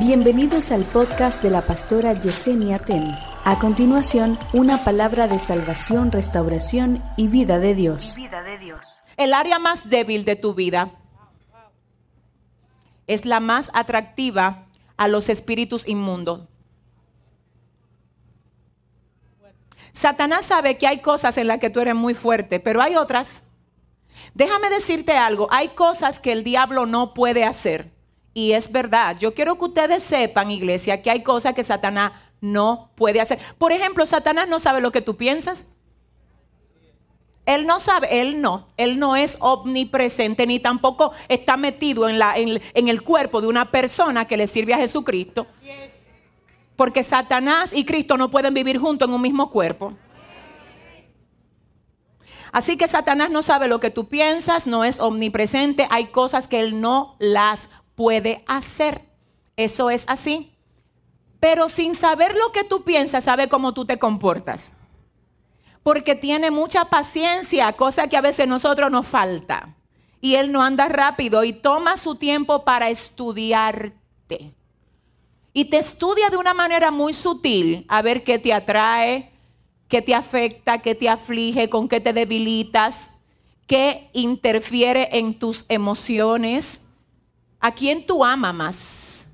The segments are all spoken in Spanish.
Bienvenidos al podcast de la pastora Yesenia Ten. A continuación, una palabra de salvación, restauración y vida de Dios. El área más débil de tu vida es la más atractiva a los espíritus inmundos. Satanás sabe que hay cosas en las que tú eres muy fuerte, pero hay otras. Déjame decirte algo, hay cosas que el diablo no puede hacer. Y es verdad, yo quiero que ustedes sepan, iglesia, que hay cosas que Satanás no puede hacer. Por ejemplo, Satanás no sabe lo que tú piensas. Él no sabe, él no, él no es omnipresente ni tampoco está metido en, en el cuerpo de una persona que le sirve a Jesucristo. Porque Satanás y Cristo no pueden vivir juntos en un mismo cuerpo. Así que Satanás no sabe lo que tú piensas, no es omnipresente, hay cosas que él no las puede hacer. Eso es así. Pero sin saber lo que tú piensas, sabe cómo tú te comportas. Porque tiene mucha paciencia, cosa que a veces nosotros nos falta. Y él no anda rápido y toma su tiempo para estudiarte. Y te estudia de una manera muy sutil a ver qué te atrae, qué te afecta, qué te aflige, con qué te debilitas, qué interfiere en tus emociones ¿A quién tú amas más?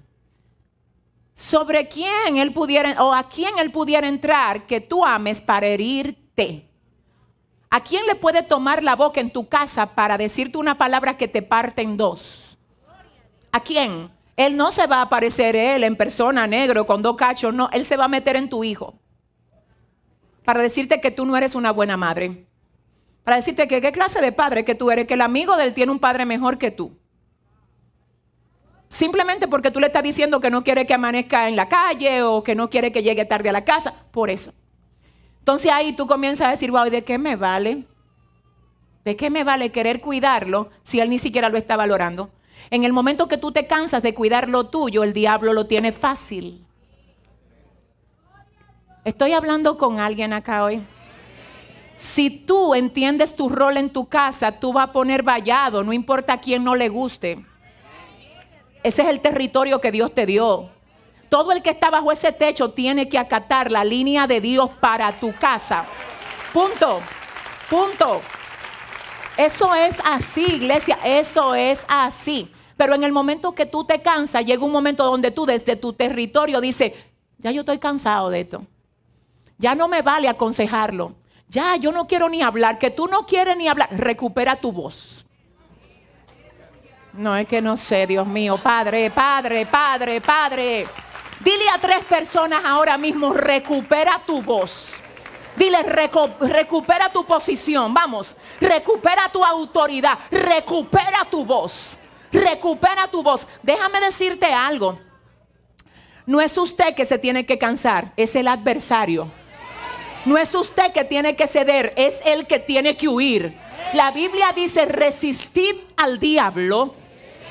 ¿Sobre quién él pudiera, o a quién él pudiera entrar que tú ames para herirte? ¿A quién le puede tomar la boca en tu casa para decirte una palabra que te parte en dos? ¿A quién? Él no se va a aparecer él en persona negro con dos cachos, no, él se va a meter en tu hijo. Para decirte que tú no eres una buena madre. Para decirte que qué clase de padre que tú eres, que el amigo de él tiene un padre mejor que tú. Simplemente porque tú le estás diciendo que no quiere que amanezca en la calle o que no quiere que llegue tarde a la casa. Por eso. Entonces ahí tú comienzas a decir, wow, ¿de qué me vale? ¿De qué me vale querer cuidarlo si él ni siquiera lo está valorando? En el momento que tú te cansas de cuidar lo tuyo, el diablo lo tiene fácil. Estoy hablando con alguien acá hoy. Si tú entiendes tu rol en tu casa, tú vas a poner vallado, no importa a quién no le guste. Ese es el territorio que Dios te dio. Todo el que está bajo ese techo tiene que acatar la línea de Dios para tu casa. Punto. Punto. Eso es así, iglesia. Eso es así. Pero en el momento que tú te cansas, llega un momento donde tú desde tu territorio dices, ya yo estoy cansado de esto. Ya no me vale aconsejarlo. Ya yo no quiero ni hablar. Que tú no quieres ni hablar. Recupera tu voz. No, es que no sé, Dios mío. Padre, Padre, Padre, Padre. Dile a tres personas ahora mismo, recupera tu voz. Dile, recupera tu posición. Vamos, recupera tu autoridad. Recupera tu voz. Recupera tu voz. Déjame decirte algo. No es usted que se tiene que cansar, es el adversario. No es usted que tiene que ceder, es el que tiene que huir. La Biblia dice, resistid al diablo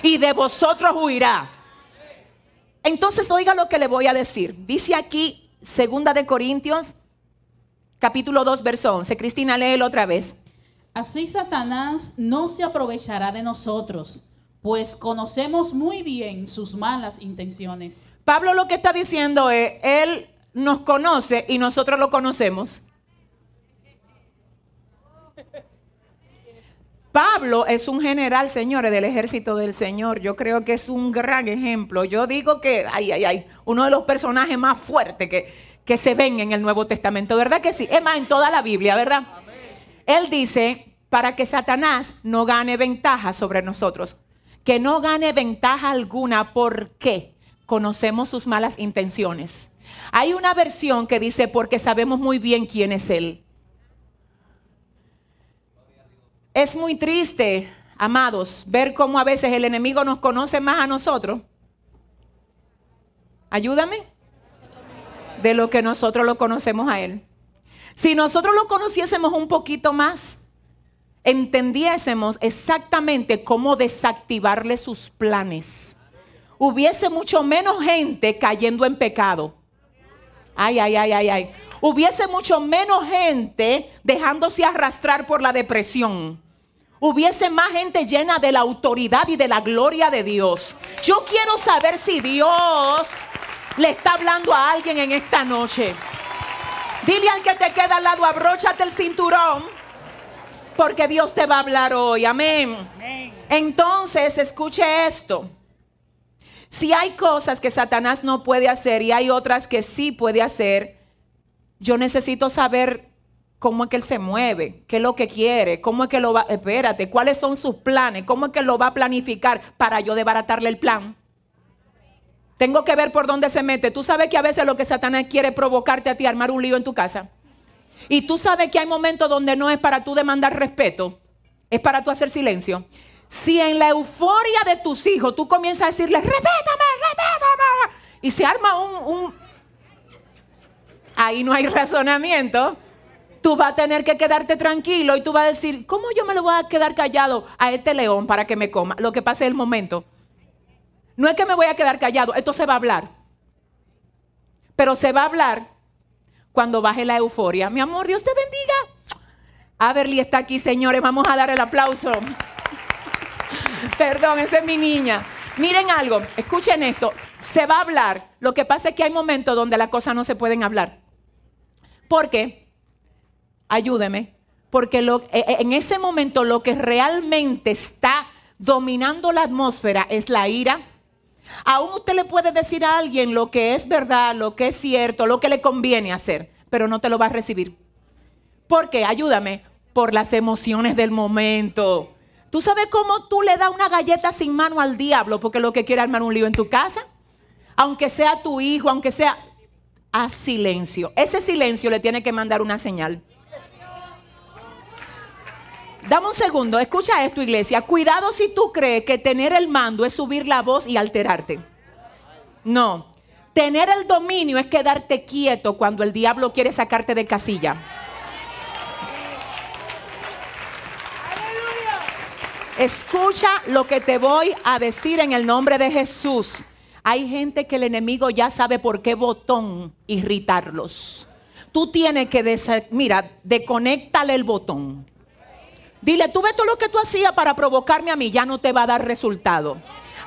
y de vosotros huirá. Entonces oiga lo que le voy a decir. Dice aquí, segunda de Corintios, capítulo 2, verso 11. Cristina, léelo otra vez. Así Satanás no se aprovechará de nosotros, pues conocemos muy bien sus malas intenciones. Pablo lo que está diciendo es, él nos conoce y nosotros lo conocemos. Pablo es un general, señores, del ejército del Señor. Yo creo que es un gran ejemplo. Yo digo que, ay, ay, ay, uno de los personajes más fuertes que, que se ven en el Nuevo Testamento, ¿verdad que sí? Es más, en toda la Biblia, ¿verdad? Él dice, para que Satanás no gane ventaja sobre nosotros, que no gane ventaja alguna porque conocemos sus malas intenciones. Hay una versión que dice, porque sabemos muy bien quién es Él. Es muy triste, amados, ver cómo a veces el enemigo nos conoce más a nosotros. Ayúdame. De lo que nosotros lo conocemos a Él. Si nosotros lo conociésemos un poquito más, entendiésemos exactamente cómo desactivarle sus planes. Hubiese mucho menos gente cayendo en pecado. Ay, ay, ay, ay, ay. Hubiese mucho menos gente dejándose arrastrar por la depresión hubiese más gente llena de la autoridad y de la gloria de Dios. Yo quiero saber si Dios le está hablando a alguien en esta noche. Dile al que te queda al lado, abróchate el cinturón, porque Dios te va a hablar hoy. Amén. Entonces, escuche esto. Si hay cosas que Satanás no puede hacer y hay otras que sí puede hacer, yo necesito saber cómo es que él se mueve, qué es lo que quiere, cómo es que lo va, espérate, cuáles son sus planes, cómo es que lo va a planificar para yo desbaratarle el plan. Tengo que ver por dónde se mete. Tú sabes que a veces lo que Satanás quiere provocarte a ti, armar un lío en tu casa. Y tú sabes que hay momentos donde no es para tú demandar respeto, es para tú hacer silencio. Si en la euforia de tus hijos tú comienzas a decirles, respétame, respétame, y se arma un, un... Ahí no hay razonamiento. Tú vas a tener que quedarte tranquilo y tú vas a decir, ¿cómo yo me lo voy a quedar callado a este león para que me coma? Lo que pasa es el momento. No es que me voy a quedar callado, esto se va a hablar. Pero se va a hablar cuando baje la euforia. Mi amor, Dios te bendiga. Averly está aquí, señores. Vamos a dar el aplauso. Perdón, esa es mi niña. Miren algo, escuchen esto. Se va a hablar. Lo que pasa es que hay momentos donde las cosas no se pueden hablar. ¿Por qué? Ayúdeme. Porque lo, e, e, en ese momento lo que realmente está dominando la atmósfera es la ira, Aún usted le puede decir a alguien lo que es verdad, lo que es cierto, lo que le conviene hacer, pero no te lo va a recibir. ¿Por qué? Ayúdame. Por las emociones del momento. ¿Tú sabes cómo tú le das una galleta sin mano al diablo porque lo que quiere armar un lío en tu casa? Aunque sea tu hijo, aunque sea... Haz silencio. Ese silencio le tiene que mandar una señal. Dame un segundo, escucha esto iglesia. Cuidado si tú crees que tener el mando es subir la voz y alterarte. No, tener el dominio es quedarte quieto cuando el diablo quiere sacarte de casilla. Escucha lo que te voy a decir en el nombre de Jesús. Hay gente que el enemigo ya sabe por qué botón irritarlos. Tú tienes que, mira, desconéctale el botón. Dile, tú ves todo lo que tú hacías para provocarme a mí, ya no te va a dar resultado.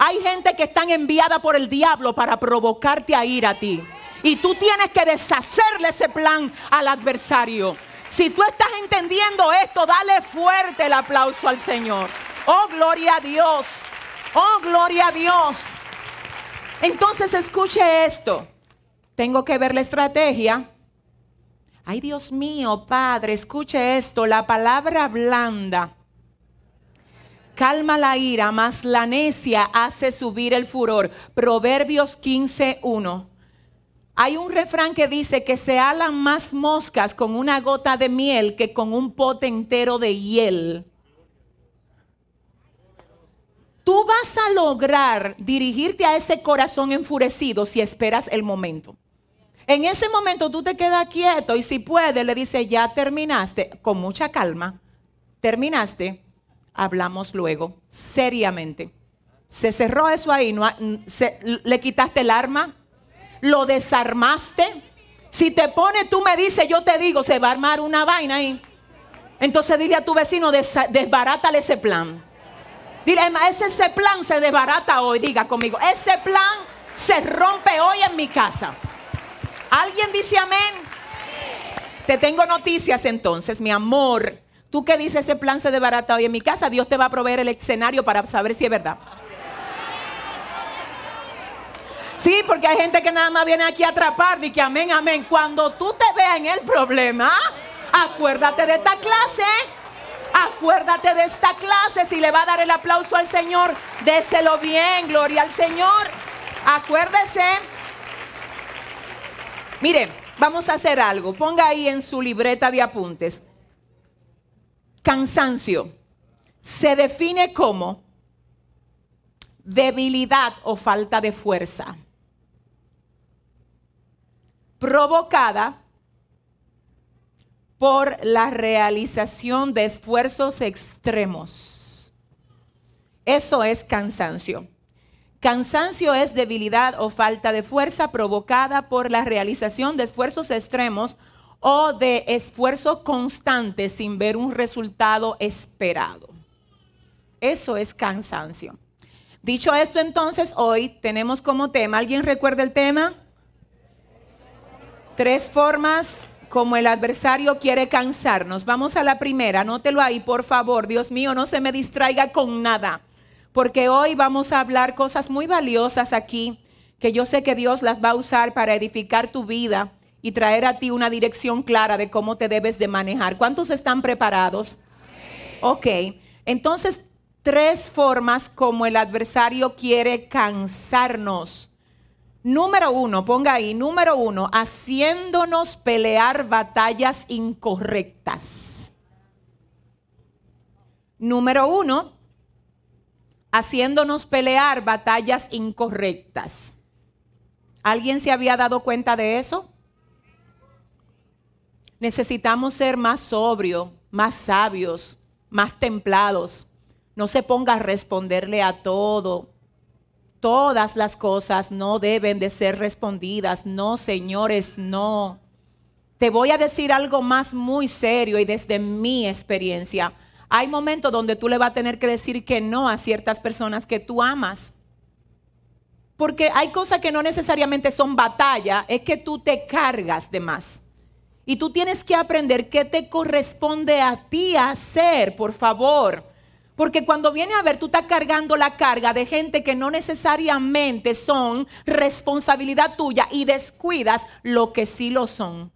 Hay gente que están enviada por el diablo para provocarte a ir a ti. Y tú tienes que deshacerle ese plan al adversario. Si tú estás entendiendo esto, dale fuerte el aplauso al Señor. Oh, gloria a Dios. Oh, gloria a Dios. Entonces escuche esto. Tengo que ver la estrategia Ay, Dios mío, Padre, escuche esto. La palabra blanda calma la ira, mas la necia hace subir el furor. Proverbios 15.1. Hay un refrán que dice que se alan más moscas con una gota de miel que con un pote entero de hiel. Tú vas a lograr dirigirte a ese corazón enfurecido si esperas el momento. En ese momento tú te quedas quieto y si puedes le dice, ya terminaste, con mucha calma, terminaste, hablamos luego, seriamente. Se cerró eso ahí, no, le quitaste el arma, lo desarmaste. Si te pone, tú me dices, yo te digo, se va a armar una vaina ahí. Entonces dile a tu vecino, desbarátale ese plan. Dile, ese, ese plan se desbarata hoy, diga conmigo, ese plan se rompe hoy en mi casa. ¿Alguien dice amén? Te tengo noticias entonces, mi amor. Tú que dices ese plan se desbarata hoy en mi casa, Dios te va a proveer el escenario para saber si es verdad. Sí, porque hay gente que nada más viene aquí a atrapar y que amén, amén. Cuando tú te veas en el problema, acuérdate de esta clase. Acuérdate de esta clase. Si le va a dar el aplauso al Señor, déselo bien, gloria al Señor. Acuérdese Mire, vamos a hacer algo. Ponga ahí en su libreta de apuntes. Cansancio se define como debilidad o falta de fuerza provocada por la realización de esfuerzos extremos. Eso es cansancio. Cansancio es debilidad o falta de fuerza provocada por la realización de esfuerzos extremos o de esfuerzo constante sin ver un resultado esperado. Eso es cansancio. Dicho esto, entonces, hoy tenemos como tema, ¿alguien recuerda el tema? Tres formas como el adversario quiere cansarnos. Vamos a la primera, anótelo ahí, por favor. Dios mío, no se me distraiga con nada, porque hoy vamos a hablar cosas muy valiosas aquí, que yo sé que Dios las va a usar para edificar tu vida y traer a ti una dirección clara de cómo te debes de manejar. ¿Cuántos están preparados? Ok, entonces tres formas como el adversario quiere cansarnos. Número uno, ponga ahí, número uno, haciéndonos pelear batallas incorrectas. Número uno, haciéndonos pelear batallas incorrectas. ¿Alguien se había dado cuenta de eso? Necesitamos ser más sobrios, más sabios, más templados. No se ponga a responderle a todo. Todas las cosas no deben de ser respondidas. No, señores, no. Te voy a decir algo más muy serio y desde mi experiencia. Hay momentos donde tú le vas a tener que decir que no a ciertas personas que tú amas. Porque hay cosas que no necesariamente son batalla, es que tú te cargas de más. Y tú tienes que aprender qué te corresponde a ti hacer, por favor. Porque cuando viene a ver, tú estás cargando la carga de gente que no necesariamente son responsabilidad tuya y descuidas lo que sí lo son.